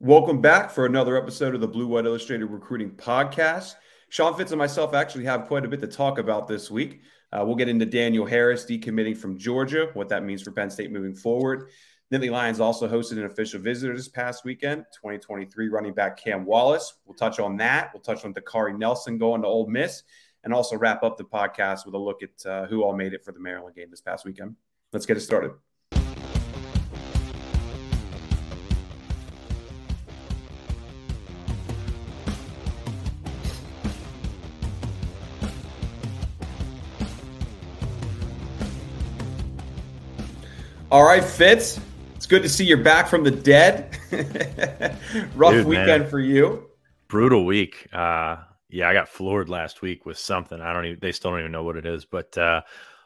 Welcome back for another episode of the Blue White Illustrated Recruiting Podcast. Sean Fitz and myself actually have quite a bit to talk about this week. Uh, we'll get into Daniel Harris decommitting from Georgia, what that means for Penn State moving forward. Nittany Lions also hosted an official visitor this past weekend, 2023 running back Cam Wallace. We'll touch on that. We'll touch on Dakari Nelson going to Ole Miss and also wrap up the podcast with a look at uh, who all made it for the Maryland game this past weekend. Let's get it started. All right, Fitz. It's good to see you're back from the dead. Rough Dude, weekend man. for you. Brutal week. Uh, yeah, I got floored last week with something. I don't even. They still don't even know what it is, but uh,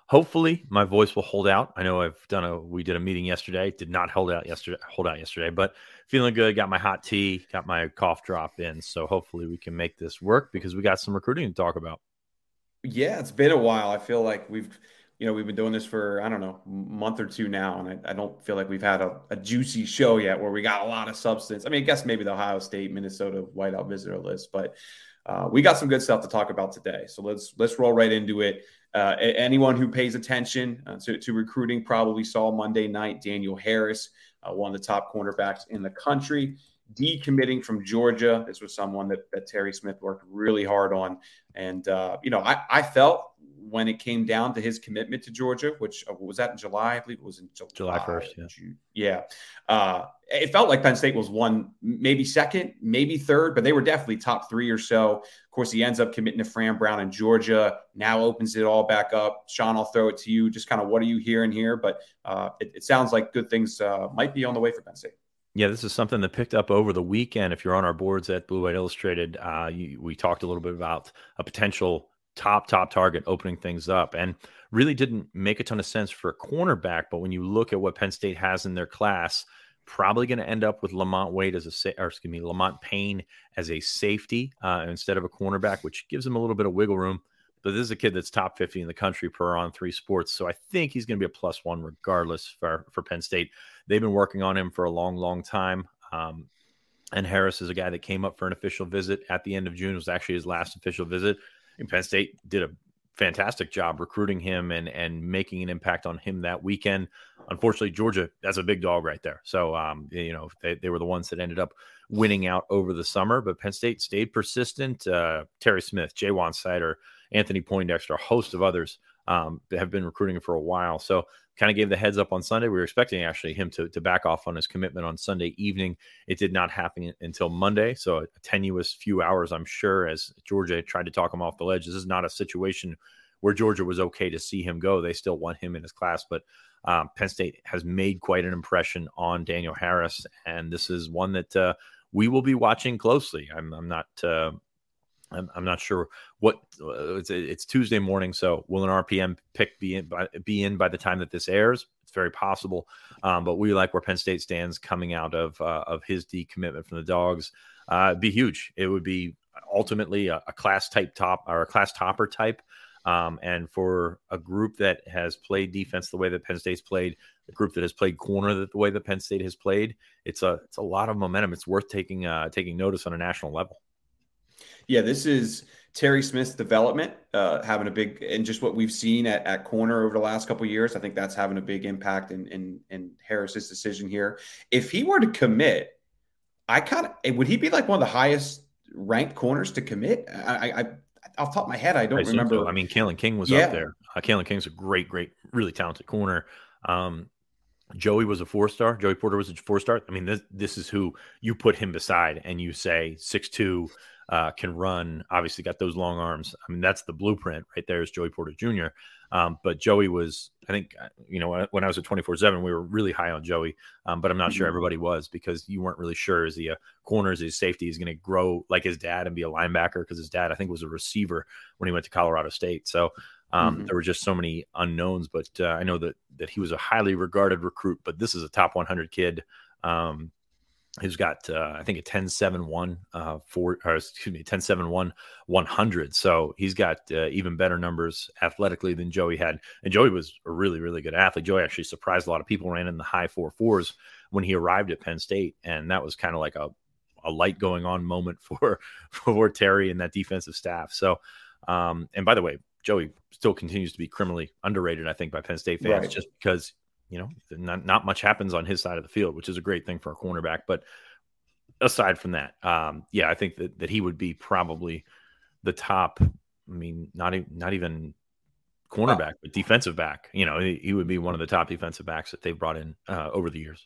hopefully my voice will hold out. I know I've done a. We did a meeting yesterday. Did not hold out yesterday. Hold out yesterday, but feeling good. Got my hot tea. Got my cough drop in. So hopefully we can make this work because we got some recruiting to talk about. Yeah, it's been a while. I feel like we've you know, we've been doing this for, I don't know, month or two now. And I, I don't feel like we've had a, a, juicy show yet where we got a lot of substance. I mean, I guess maybe the Ohio State, Minnesota whiteout visitor list, but uh, we got some good stuff to talk about today. So let's, let's roll right into it. Uh, anyone who pays attention uh, to, to, recruiting probably saw Monday night Daniel Harris, uh, one of the top cornerbacks in the country, decommitting from Georgia. This was someone that, that Terry Smith worked really hard on. And, uh, you know, I, I felt when it came down to his commitment to Georgia, which uh, was that in July? I believe it was in July, July 1st. Yeah. June. Yeah. Uh, it felt like Penn State was one, maybe second, maybe third, but they were definitely top three or so. Of course, he ends up committing to Fran Brown in Georgia, now opens it all back up. Sean, I'll throw it to you. Just kind of what are you hearing here? But uh, it, it, sounds like good things uh, might be on the way for Penn State. Yeah, this is something that picked up over the weekend. If you're on our boards at Blue White Illustrated, uh, you, we talked a little bit about a potential top top target opening things up and really didn't make a ton of sense for a cornerback but when you look at what penn state has in their class probably going to end up with lamont wade as a or excuse me lamont payne as a safety uh, instead of a cornerback which gives him a little bit of wiggle room. But this is a kid that's top 50 in the country per on three sports so i think he's going to be a plus one regardless for for penn state. They've been working on him for a long long time um, and harris is a guy that came up for an official visit at the end of june. It was actually his last official visit Penn State did a fantastic job recruiting him and and making an impact on him that weekend. Unfortunately, Georgia that's a big dog right there. So um, you know they, they were the ones that ended up winning out over the summer, but Penn State stayed persistent. Uh, Terry Smith, Ja'Juan Seider, Anthony Poindexter, a host of others um, have been recruiting for a while. So kind of gave the heads up on Sunday. We were expecting actually him to, to back off on his commitment on Sunday evening. It did not happen until Monday. So a tenuous few hours, I'm sure, as Georgia tried to talk him off the ledge. This is not a situation where Georgia was okay to see him go. They still want him in his class, but um, Penn State has made quite an impression on Daniel Harris, and this is one that uh, we will be watching closely. I'm, I'm not. Uh, I'm, I'm, not sure what uh, it's, it's, Tuesday morning, so will an RPM pick be in by, be in by the time that this airs? It's very possible, um, but we like where Penn State stands coming out of uh, of his decommitment from the Dogs. Uh, be huge. It would be ultimately a, a, class type top or a class topper type. Um, and for a group that has played defense the way that Penn State's played, a group that has played corner the way that Penn State has played, it's a it's a lot of momentum. It's worth taking uh, taking notice on a national level. Yeah, this is Terry Smith's development uh, having a big, and just what we've seen at, at corner over the last couple years. I think that's having a big impact in, in, in Harris's decision here. If he were to commit, I kind of would he be like one of the highest ranked corners to commit? I, I off top of my head, I don't I remember. So. I mean, Kalen King was yeah. up there. Uh, Kalen King's a great, great, really talented corner. Um, Joey was a four star. Joey Porter was a four star. I mean, this this is who you put him beside, and you say six two, uh, can run. Obviously, got those long arms. I mean, that's the blueprint right there. Is Joey Porter Jr. Um, but Joey was, I think, uh, you know, when I was at 24 7, we were really high on Joey, um, but I'm not mm-hmm. sure everybody was because you weren't really sure is he a corner, is he a safety, is going to grow like his dad and be a linebacker because his dad, I think, was a receiver when he went to Colorado State. So um, mm-hmm. there were just so many unknowns, but uh, I know that that he was a highly regarded recruit, but this is a top 100 kid. Um, He's got, uh, I think, a 10 7 1, uh, four, or excuse me, 10 7 1, 100. So he's got uh, even better numbers athletically than Joey had. And Joey was a really, really good athlete. Joey actually surprised a lot of people, ran in the high four fours when he arrived at Penn State. And that was kind of like a, a light going on moment for, for Terry and that defensive staff. So, um, and by the way, Joey still continues to be criminally underrated, I think, by Penn State fans right. just because you know, not, not much happens on his side of the field, which is a great thing for a cornerback. But aside from that, um, yeah, I think that, that he would be probably the top. I mean, not even not even cornerback, but defensive back. You know, he, he, would be one of the top defensive backs that they've brought in uh, over the years.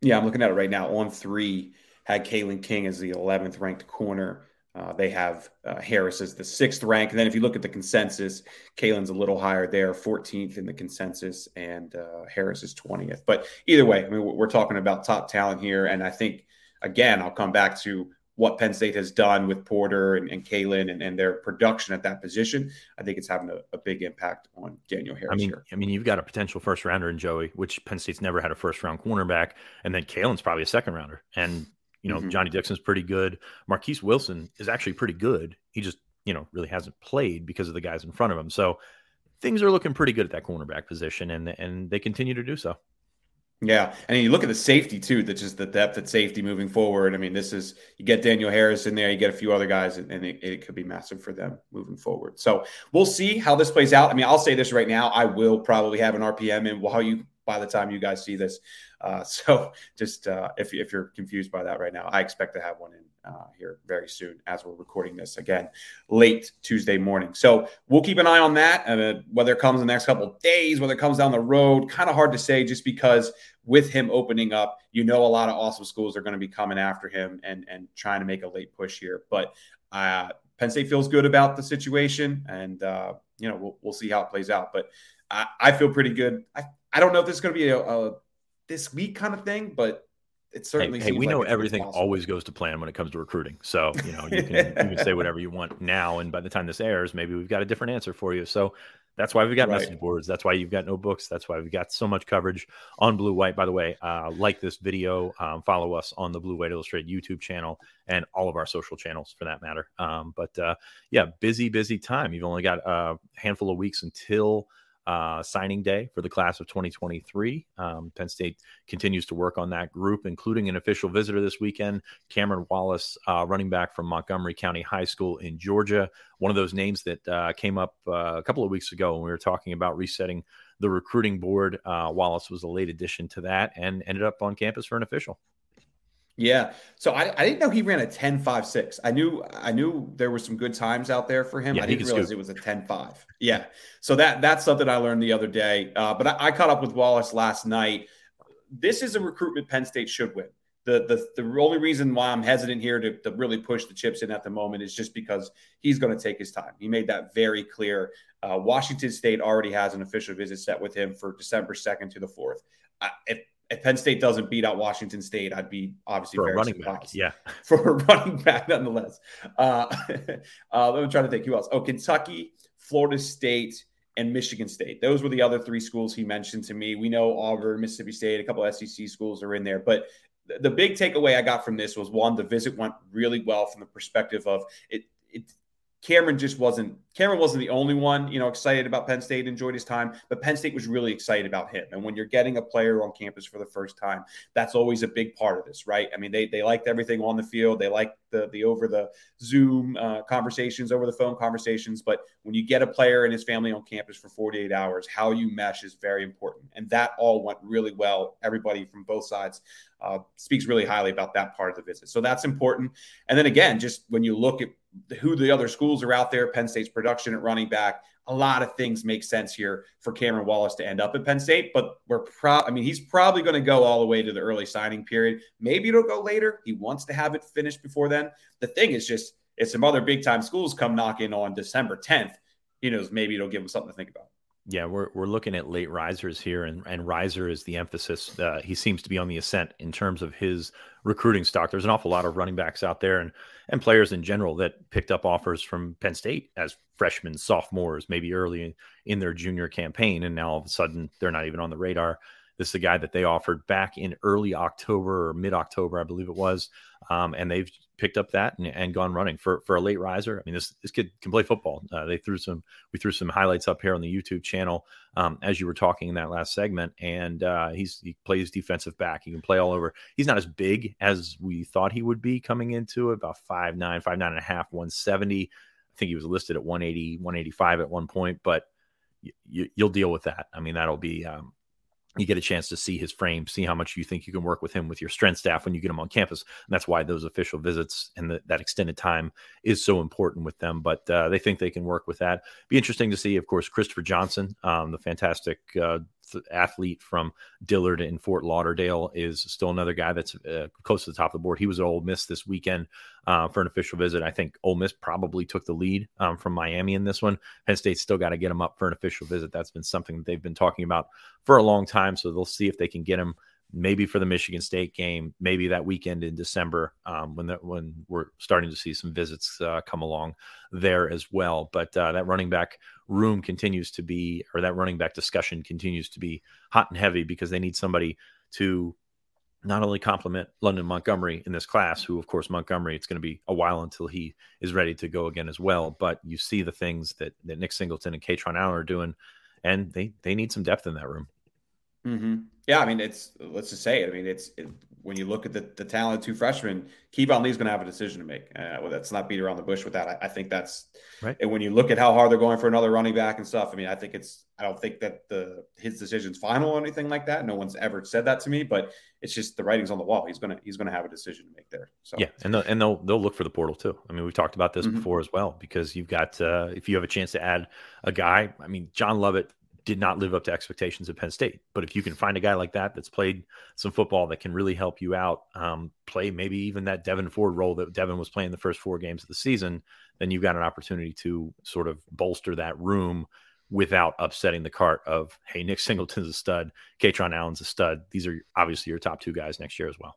Yeah, I'm looking at it right now. On three, had Kalen King as the 11th ranked corner. Uh, they have uh, Harris as the sixth rank. And then if you look at the consensus, Kalen's a little higher there, 14th in the consensus, and uh, Harris is 20th. But either way, I mean, we're talking about top talent here. And I think, again, I'll come back to what Penn State has done with Porter and, and Kalen and, and, their production at that position. I think it's having a, a big impact on Daniel Harris. I mean, here. I mean, you've got a potential first rounder in Joey, which Penn State's never had a first round cornerback, and then Kalen's probably a second rounder. And you know, mm-hmm. Johnny Dixon's pretty good. Marquise Wilson is actually pretty good. He just, you know, really hasn't played because of the guys in front of him. So things are looking pretty good at that cornerback position, and and they continue to do so. Yeah, and you look at the safety too. That's just the depth at safety moving forward. I mean, this is you get Daniel Harris in there, you get a few other guys, and it, it, could be massive for them moving forward. So we'll see how this plays out. I mean, I'll say this right now: I will probably have an RPM in while you by the time you guys see this. Uh, so just uh, if, if you're confused by that right now, I expect to have one in uh, here very soon as we're recording this again late Tuesday morning. So we'll keep an eye on that. Uh, whether it comes in the next couple days, whether it comes down the road, kind of hard to say just because with him opening up, you know, a lot of awesome schools are going to be coming after him and, and trying to make a late push here. But uh, Penn State feels good about the situation and, uh, you know, we'll, we'll see how it plays out. But I, I feel pretty good. I, I don't know if this is going to be a, a this week kind of thing, but it certainly. Hey, hey we like know everything always goes to plan when it comes to recruiting. So you know you can you can say whatever you want now, and by the time this airs, maybe we've got a different answer for you. So that's why we've got right. message boards. That's why you've got no books. That's why we've got so much coverage on Blue White. By the way, uh, like this video, um, follow us on the Blue White Illustrated YouTube channel and all of our social channels for that matter. Um, but uh, yeah, busy, busy time. You've only got a handful of weeks until uh, signing day for the class of 2023. Um, Penn State continues to work on that group, including an official visitor this weekend, Cameron Wallace, uh, running back from Montgomery County High School in Georgia. One of those names that uh, came up uh, a couple of weeks ago when we were talking about resetting the recruiting board. Uh, Wallace was a late addition to that and ended up on campus for an official. Yeah. So I, I didn't know he ran a 10 5 6. I knew I knew there were some good times out there for him. Yeah, I didn't realize scoop. it was a 10 5. Yeah. So that that's something I learned the other day. Uh, but I, I, caught up with Wallace last night. This is a recruitment Penn State should win. The, the, the only reason why I'm hesitant here to, to really push the chips in at the moment is just because he's going to take his time. He made that very clear. Uh, Washington State already has an official visit set with him for December 2nd to the 4th. Uh, if if Penn State doesn't beat out Washington State, I'd be obviously for very running surprised. back. Yeah, for a running back, nonetheless. Uh, uh, let me try to think who else. Oh, Kentucky, Florida State, and Michigan State. Those were the other three schools he mentioned to me. We know Auburn, Mississippi State, a couple SEC schools are in there, but the big takeaway I got from this was one, the visit went really well from the perspective of it. It Cameron just wasn't Cameron wasn't the only one, you know, excited about Penn State, enjoyed his time, but Penn State was really excited about him. And when you're getting a player on campus for the first time, that's always a big part of this, right? I mean, they they liked everything on the field, they liked the the over the Zoom uh, conversations, over the phone conversations, but when you get a player and his family on campus for 48 hours, how you mesh is very important, and that all went really well. Everybody from both sides uh, speaks really highly about that part of the visit, so that's important. And then again, just when you look at who the other schools are out there, Penn State's production at running back. A lot of things make sense here for Cameron Wallace to end up at Penn State, but we're pro. I mean, he's probably going to go all the way to the early signing period. Maybe it'll go later. He wants to have it finished before then. The thing is just if some other big time schools come knocking on December 10th, he knows maybe it'll give him something to think about. Yeah, we're we're looking at late risers here, and and riser is the emphasis. Uh, he seems to be on the ascent in terms of his recruiting stock. There's an awful lot of running backs out there, and and players in general that picked up offers from Penn State as freshmen, sophomores, maybe early in, in their junior campaign, and now all of a sudden they're not even on the radar. This is a guy that they offered back in early October or mid October, I believe it was, um, and they've picked up that and, and, gone running for for a late riser. I mean, this this kid can play football. Uh, they threw some we threw some highlights up here on the YouTube channel um, as you were talking in that last segment, and uh, he's he plays defensive back. He can play all over. He's not as big as we thought he would be coming into it, about five nine, five nine and a half, one seventy. I think he was listed at 180, 185 at one point, but you, will deal with that. I mean, that'll be um, you get a chance to see his frame, see how much you think you can work with him with your strength staff when you get him on campus. And that's why those official visits and the, that extended time is so important with them. But uh, they think they can work with that. Be interesting to see, of course, Christopher Johnson, um, the fantastic uh, athlete from Dillard in Fort Lauderdale is still another guy that's uh, close to the top of the board. He was at Ole Miss this weekend uh, for an official visit. I think Ole Miss probably took the lead um, from Miami in this one. Penn State's still got to get him up for an official visit. That's been something that they've been talking about for a long time. So they'll see if they can get him maybe for the Michigan State game, maybe that weekend in December um, when when we're starting to see some visits uh, come along there as well. But uh, that running back room continues to be, or that running back discussion continues to be hot and heavy because they need somebody to not only complement London Montgomery in this class, who of course Montgomery, it's going to be a while until he is ready to go again as well. But you see the things that, that Nick Singleton and Kaytron Allen are doing, and they they need some depth in that room. Mm-hmm. Yeah, I mean, it's let's just say it. I mean, it's it, when you look at the the talent two freshmen, Keyvone Lee's going to have a decision to make. Uh, well, that's not beat around the bush with that. I, I, think that's right. And when you look at how hard they're going for another running back and stuff, I mean, I think it's. I don't think that the his decision's final or anything like that. No one's ever said that to me, but it's just the writing's on the wall. He's gonna he's gonna have a decision to make there. So yeah, and they'll, and they'll they'll look for the portal too. I mean, we've talked about this mm-hmm. before as well because you've got uh, if you have a chance to add a guy. I mean, John Lovett did not live up to expectations at Penn State. But if you can find a guy like that that's played some football that can really help you out, um, play maybe even that Devin Ford role that Devin was playing the first four games of the season, then you've got an opportunity to sort of bolster that room without upsetting the cart of, hey, Nick Singleton's a stud, Kaytron Allen's a stud. These are obviously your top two guys next year as well.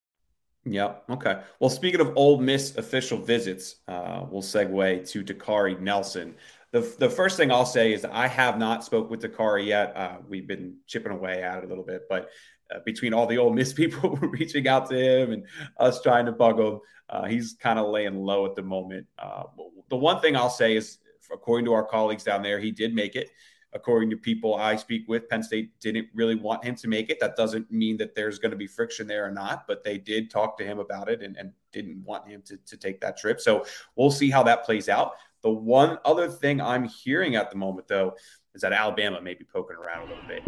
Yep. Okay. Well, speaking of Ole Miss official visits, uh, we'll segue to Dakari Nelson the, the first thing I'll say is I have not spoke with Dakari yet. Uh, we've been chipping away at it a little bit, but uh, between all the Ole Miss people reaching out to him and us trying to bug him, uh, he's kind of laying low at the moment. Uh, the one thing I'll say is, according to our colleagues down there, he did make it. According to people I speak with, Penn State didn't really want him to make it. That doesn't mean that there's going to be friction there or not, but they did talk to him about it and, and didn't want him to, to take that trip. So we'll see how that plays out. The one other thing I'm hearing at the moment, though, is that Alabama may be poking around a little bit.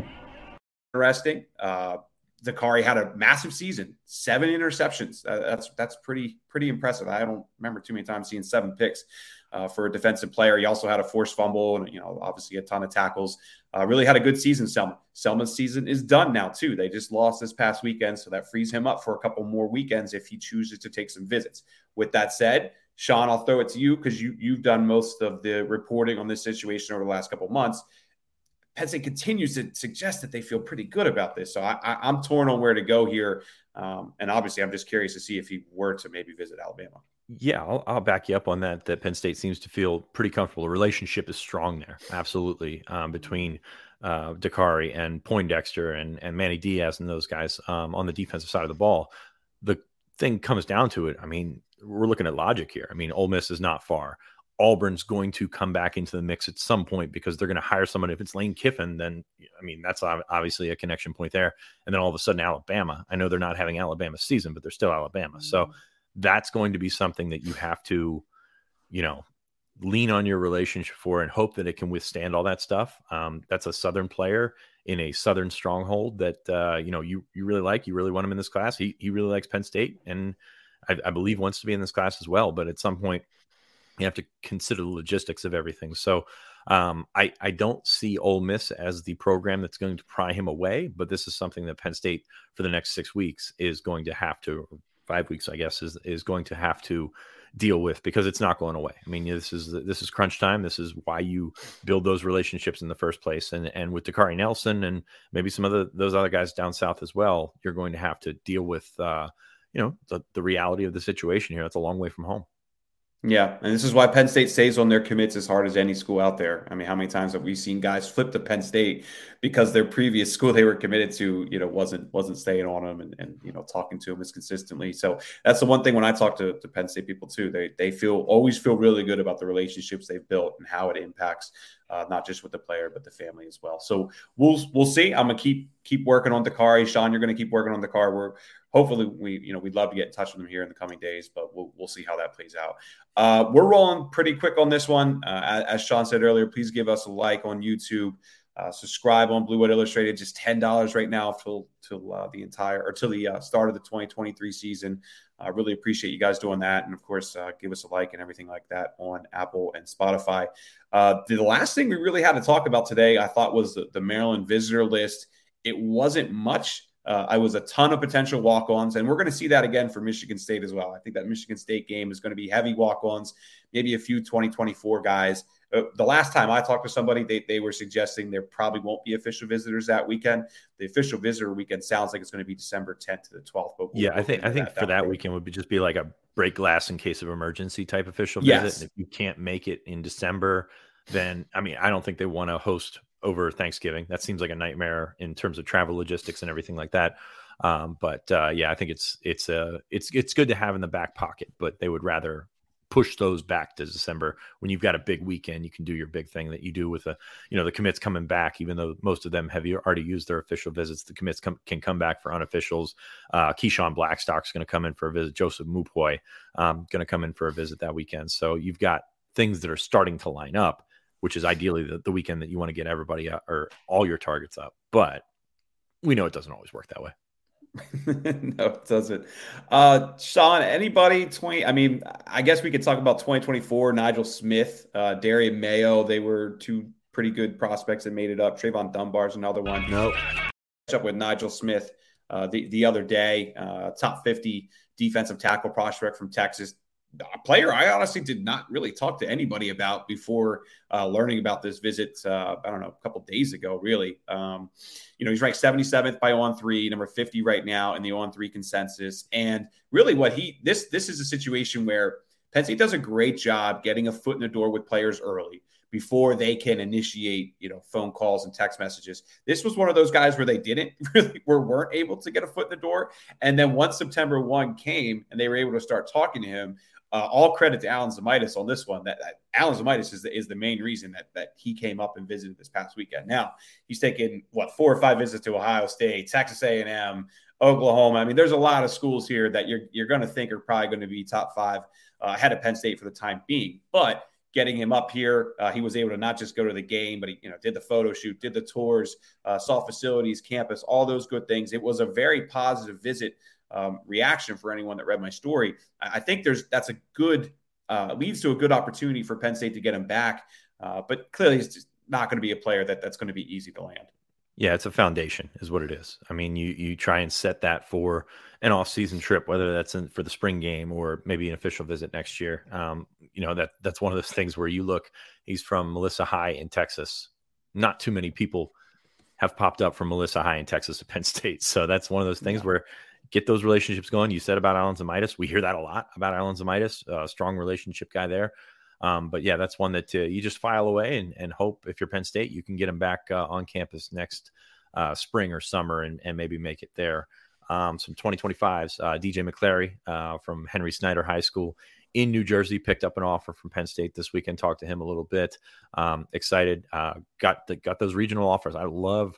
Interesting. Uh, Dakari had a massive season, seven interceptions. Uh, that's that's pretty pretty impressive. I don't remember too many times seeing seven picks uh, for a defensive player. He also had a forced fumble and you know obviously a ton of tackles. Uh, really had a good season. Selma Selma's season is done now too. They just lost this past weekend, so that frees him up for a couple more weekends if he chooses to take some visits. With that said, Sean, I'll throw it to you because you you've done most of the reporting on this situation over the last couple months. State continues to suggest that they feel pretty good about this. So I, am torn on where to go here, um, and obviously I'm just curious to see if he were to maybe visit Alabama. Yeah, I'll, I'll, back you up on that. That Penn State seems to feel pretty comfortable. The relationship is strong there, absolutely, um, between uh, Dakari and Poindexter and and Manny Diaz and those guys um, on the defensive side of the ball. The thing comes down to it. I mean, we're looking at logic here. I mean, Ole Miss is not far. Auburn's going to come back into the mix at some point because they're going to hire someone. If it's Lane Kiffin, then I mean that's obviously a connection point there. And then all of a sudden, Alabama. I know they're not having Alabama season, but they're still Alabama. So mm-hmm. That's going to be something that you have to, you know, lean on your relationship for and hope that it can withstand all that stuff. Um, that's a Southern player in a Southern stronghold that uh, you know you you really like. You really want him in this class. He he really likes Penn State, and I, I believe wants to be in this class as well. But at some point you have to consider the logistics of everything. So um, I, I don't see Ole Miss as the program that's going to pry him away, but this is something that Penn State for the next six weeks is going to have to, five weeks, I guess, is is going to have to deal with because it's not going away. I mean, this is this is crunch time. This is why you build those relationships in the first place. And and with Dakari Nelson and maybe some of the, those other guys down south as well, you're going to have to deal with uh, you know the, the reality of the situation here. That's a long way from home. Yeah, and this is why Penn State stays on their commits as hard as any school out there. I mean, how many times have we seen guys flip to Penn State because their previous school they were committed to, you know, wasn't wasn't staying on them and, and you know talking to them as consistently. So that's the one thing when I talk to, to Penn State people too, they they feel always feel really good about the relationships they've built and how it impacts uh, not just with the player but the family as well. So we'll we'll see. I'm gonna keep keep working on Dakari. Sean, you're gonna keep working on Dakari. We're hopefully we you know we'd love to get in touch with them here in the coming days but we'll, we'll see how that plays out. Uh, we're rolling pretty quick on this one. Uh, as, sean said earlier please give us a like on youtube. Uh, subscribe on blue white illustrated. Just $10 right now till till uh, the entire or till the uh, start of the 2023 season. I really appreciate you guys doing that. And of course uh, give us a like and everything like that on apple and spotify. The last thing we really had to talk about today i thought was the, the maryland visitor list. It wasn't much uh, I was a ton of potential walk ons, and we're going to see that again for Michigan State as well. I think that Michigan State game is going to be heavy walk ons, maybe a few 2024 guys. Uh, the last time I talked to somebody, they, they were suggesting there probably won't be official visitors that weekend. The official visitor weekend sounds like it's going to be December 10th to the 12th. But we'll yeah, I think I think that for that weekend would be just be like a break glass in case of emergency type official visit. Yes. And if you can't make it in December, then I mean, I don't think they want to host over Thanksgiving. That seems like a nightmare in terms of travel logistics and everything like that. Um, but uh, yeah, I think it's it's uh, it's it's good to have in the back pocket, but they would rather push those back to December when you've got a big weekend. You can do your big thing that you do with the you know the commits coming back, even though most of them have already used their official visits. The commits come, can come back for unofficials. Uh, Keyshawn Blackstock's going to come in for a visit. Joseph Mupoyi um, going to come in for a visit that weekend. So you've got things that are starting to line up which is ideally the, the weekend that you want to get everybody up, or all your targets up. But we know it doesn't always work that way. no, it doesn't. Uh, Sean, anybody 20? I mean, I guess we could talk about 2024. Nigel Smith, uh, Darian Mayo, they were two pretty good prospects that made it up. Trayvon Dunbar's another one. No. Nope. Up with Nigel Smith uh, the, the other day, uh, top 50 defensive tackle prospect from Texas a player I honestly did not really talk to anybody about before uh, learning about this visit. Uh, I don't know, a couple days ago, really. Um, you know, he's ranked 77th by on three, number 50 right now in the on three consensus. And really, what he this this is a situation where Penn State does a great job getting a foot in the door with players early before they can initiate, you know, phone calls and text messages. This was one of those guys where they didn't really were weren't able to get a foot in the door. And then once September 1 came and they were able to start talking to him, uh, all credit to Alan Zemaitis on this one. That, that Alan Zemaitis is the, is the main reason that that he came up and visited this past weekend. Now he's taken what four or five visits to Ohio State, Texas A and M, Oklahoma. I mean, there's a lot of schools here that you're you're going to think are probably going to be top five uh, ahead of Penn State for the time being. But getting him up here, uh, he was able to not just go to the game, but he you know did the photo shoot, did the tours, uh, saw facilities, campus, all those good things. It was a very positive visit um, reaction for anyone that read my story. I, think there's that's a good uh, leads to a good opportunity for Penn State to get him back. Uh, but clearly, he's not going to be a player that that's going to be easy to land. Yeah, it's a foundation, is what it is. I mean, you you try and set that for an off-season trip, whether that's in, for the spring game or maybe an official visit next year. Um, you know that that's one of those things where you look. He's from Melissa High in Texas. Not too many people have popped up from Melissa High in Texas to Penn State, so that's one of those things yeah. where get those relationships going. You said about Alan Zemaitis. We hear that a lot about Alan Zemaitis, a strong relationship guy there. Um, but yeah, that's one that uh, you just file away and, and, hope if you're Penn State, you can get them back uh, on campus next uh, spring or summer and, and, maybe make it there. Um, some 2025s, uh, DJ McClary uh, from Henry Snyder High School in New Jersey picked up an offer from Penn State this weekend. Talked to him a little bit. Um, excited. Uh, got the, got those regional offers. I love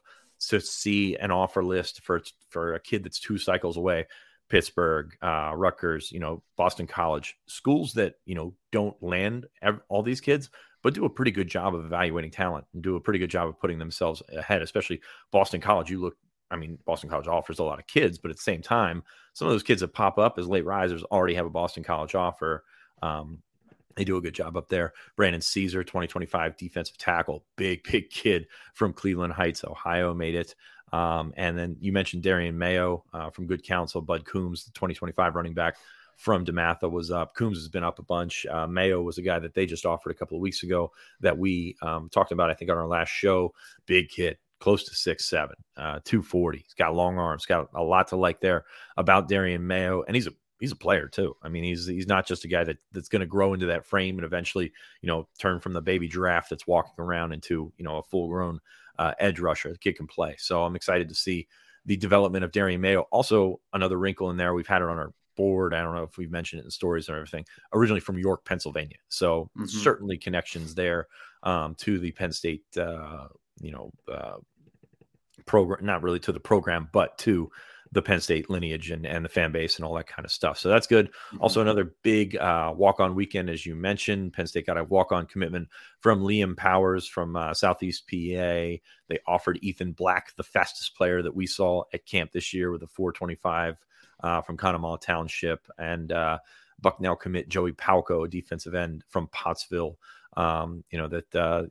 to see an offer list for for a kid that's two cycles away. Pittsburgh, uh, Rutgers, you know, Boston College, schools that you know don't land ev- all these kids, but do a pretty good job of evaluating talent and do a pretty good job of putting themselves ahead. Especially Boston College, you look. I mean, Boston College offers a lot of kids, but at the same time, some of those kids that pop up as late risers already have a Boston College offer. Um, they do a good job up there. Brandon Caesar, 2025 defensive tackle, big, big kid from Cleveland Heights, Ohio, made it. Um, and then you mentioned Darian Mayo uh, from Good Counsel, Bud Coombs, the 2025 running back from DeMatha was up. Coombs has been up a bunch. Uh, Mayo was a guy that they just offered a couple of weeks ago that we um, talked about, I think, on our last show. Big kid, close to six seven, uh, 240. He's got long arms, got a lot to like there about Darian Mayo. And he's a he's a player too. I mean, he's he's not just a guy that that's going to grow into that frame and eventually, you know, turn from the baby giraffe that's walking around into you know a full grown uh, edge rusher. The kid can play, so I'm excited to see the development of Darian Mayo. Also, another wrinkle in there. We've had it on our board. I don't know if we've mentioned it in stories or everything. Originally from York, Pennsylvania, so mm-hmm. certainly connections there um, to the Penn State, uh, you know, uh, program. Not really to the program, but to the Penn State lineage and, and the fan base and all that kind of stuff. So that's good. Also, mm-hmm. another big uh, walk on weekend, as you mentioned. Penn State got a walk on commitment from Liam Powers from uh, Southeast PA. They offered Ethan Black, the fastest player that we saw at camp this year, with a 425 uh, from Conemaugh Township. And uh, Bucknell commit Joey Palco, a defensive end from Pottsville. Um, you know that uh,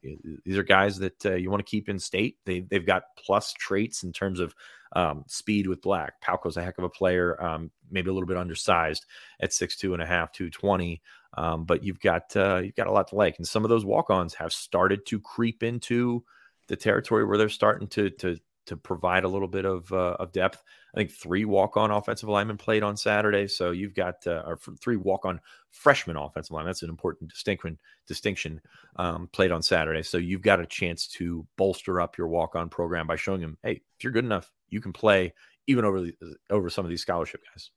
these are guys that uh, you want to keep in state. They they've got plus traits in terms of um, speed with Black. Palco's a heck of a player, um, maybe a little bit undersized at six two and a half, two twenty. Um, but you've got uh, you've got a lot to like, and some of those walk-ons have started to creep into the territory where they're starting to to to provide a little bit of uh, of depth. I think three walk on offensive linemen played on Saturday, so you've got uh, or three walk on freshman offensive linemen. That's an important distinction. Distinction um, played on Saturday, so you've got a chance to bolster up your walk on program by showing them, hey, if you're good enough, you can play even over the, over some of these scholarship guys.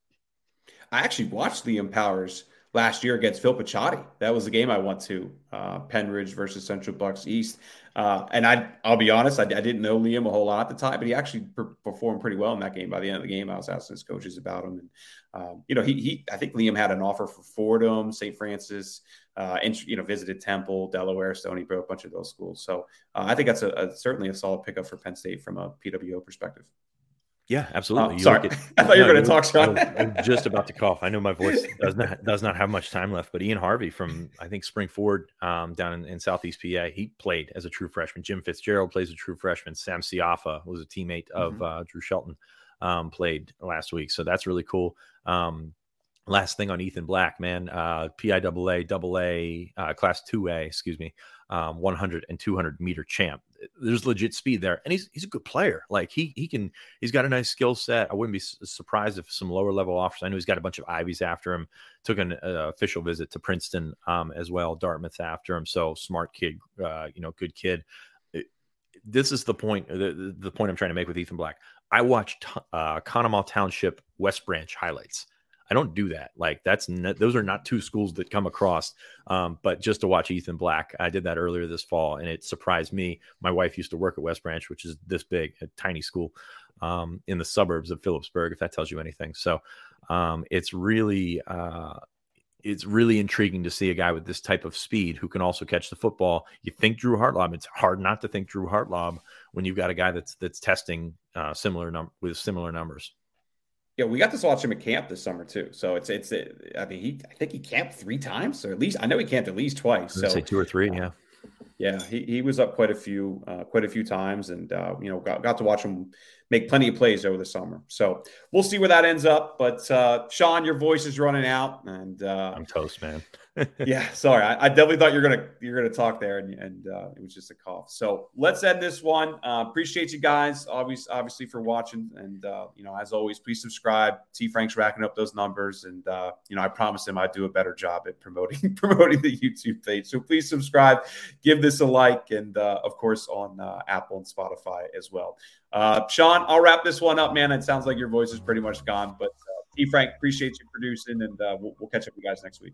I actually watched Liam Powers last year against Phil Picciotti. That was the game I went to, uh, Pennridge versus Central Bucks East. Uh, and I, I'll be honest, I, I, didn't know Liam a whole lot at the time, but he actually per- performed pretty well in that game. By the end of the game, I was asking his coaches about him, and um, you know, he, he, I think Liam had an offer for Fordham, St. Francis, uh, and you know, visited Temple, Delaware, Stony Brook, a bunch of those schools. So uh, I think that's a, a, certainly a solid pickup for Penn State from a PWO perspective. Yeah, absolutely. Oh, sorry, at, I thought you were going to talk, Sean. I'm just about to cough. I know my voice does not does not have much time left, but Ian Harvey from I think Spring Ford um, down in, in, Southeast PA, he played as a true freshman. Jim Fitzgerald plays a true freshman. Sam Siafa was a teammate of mm-hmm. uh, Drew Shelton, um, played last week, so that's really cool. Um, last thing on Ethan Black, man, uh, PIAA, double A, uh, class 2A, excuse me, um, 100 and 200 meter champ. There's legit speed there, and he's he's a good player. Like he he can he's got a nice skill set. I wouldn't be surprised if some lower level offers. I know he's got a bunch of Ivies after him. Took an uh, official visit to Princeton um, as well. Dartmouth after him. So smart kid, uh, you know, good kid. this is the point. The, the point I'm trying to make with Ethan Black. I watched uh, Conemaugh Township West Branch highlights I don't do that. Like that's those are not two schools that come across. Um, but just to watch Ethan Black, I did that earlier this fall, and it surprised me. My wife used to work at West Branch, which is this big, a tiny school um, in the suburbs of Philipsburg, if that tells you anything. So um, it's really uh, it's really intriguing to see a guy with this type of speed who can also catch the football. You think Drew Hartlaub? It's hard not to think Drew Hartlaub when you've got a guy that's that's testing uh, similar num- with similar numbers. Yeah, we got to watch him at camp this summer too. So it's it's. I mean, he I think he camped three times, or at least I know he camped at least twice. So say two or three, yeah. Yeah, he, he was up quite a few uh, quite a few times, and uh, you know got, got to watch him make plenty of plays over the summer. So we'll see where that ends up. But uh, Sean, your voice is running out, and uh, I'm toast, man. Yeah, sorry. I, I, definitely thought you're gonna you're gonna talk there, and, and uh, it was just a cough. So let's end this one. Uh, appreciate you guys, obviously, obviously for watching, and uh, you know, as always, please subscribe. T Frank's racking up those numbers, and uh, you know, I promise him I'd do a better job at promoting promoting the YouTube page. So please subscribe, give this a like, and uh, of course on uh, Apple and Spotify as well. Sean, I'll wrap this one up, man. It sounds like your voice is pretty much gone, but T Frank, appreciate you producing, and we'll, we'll catch up with you guys next week.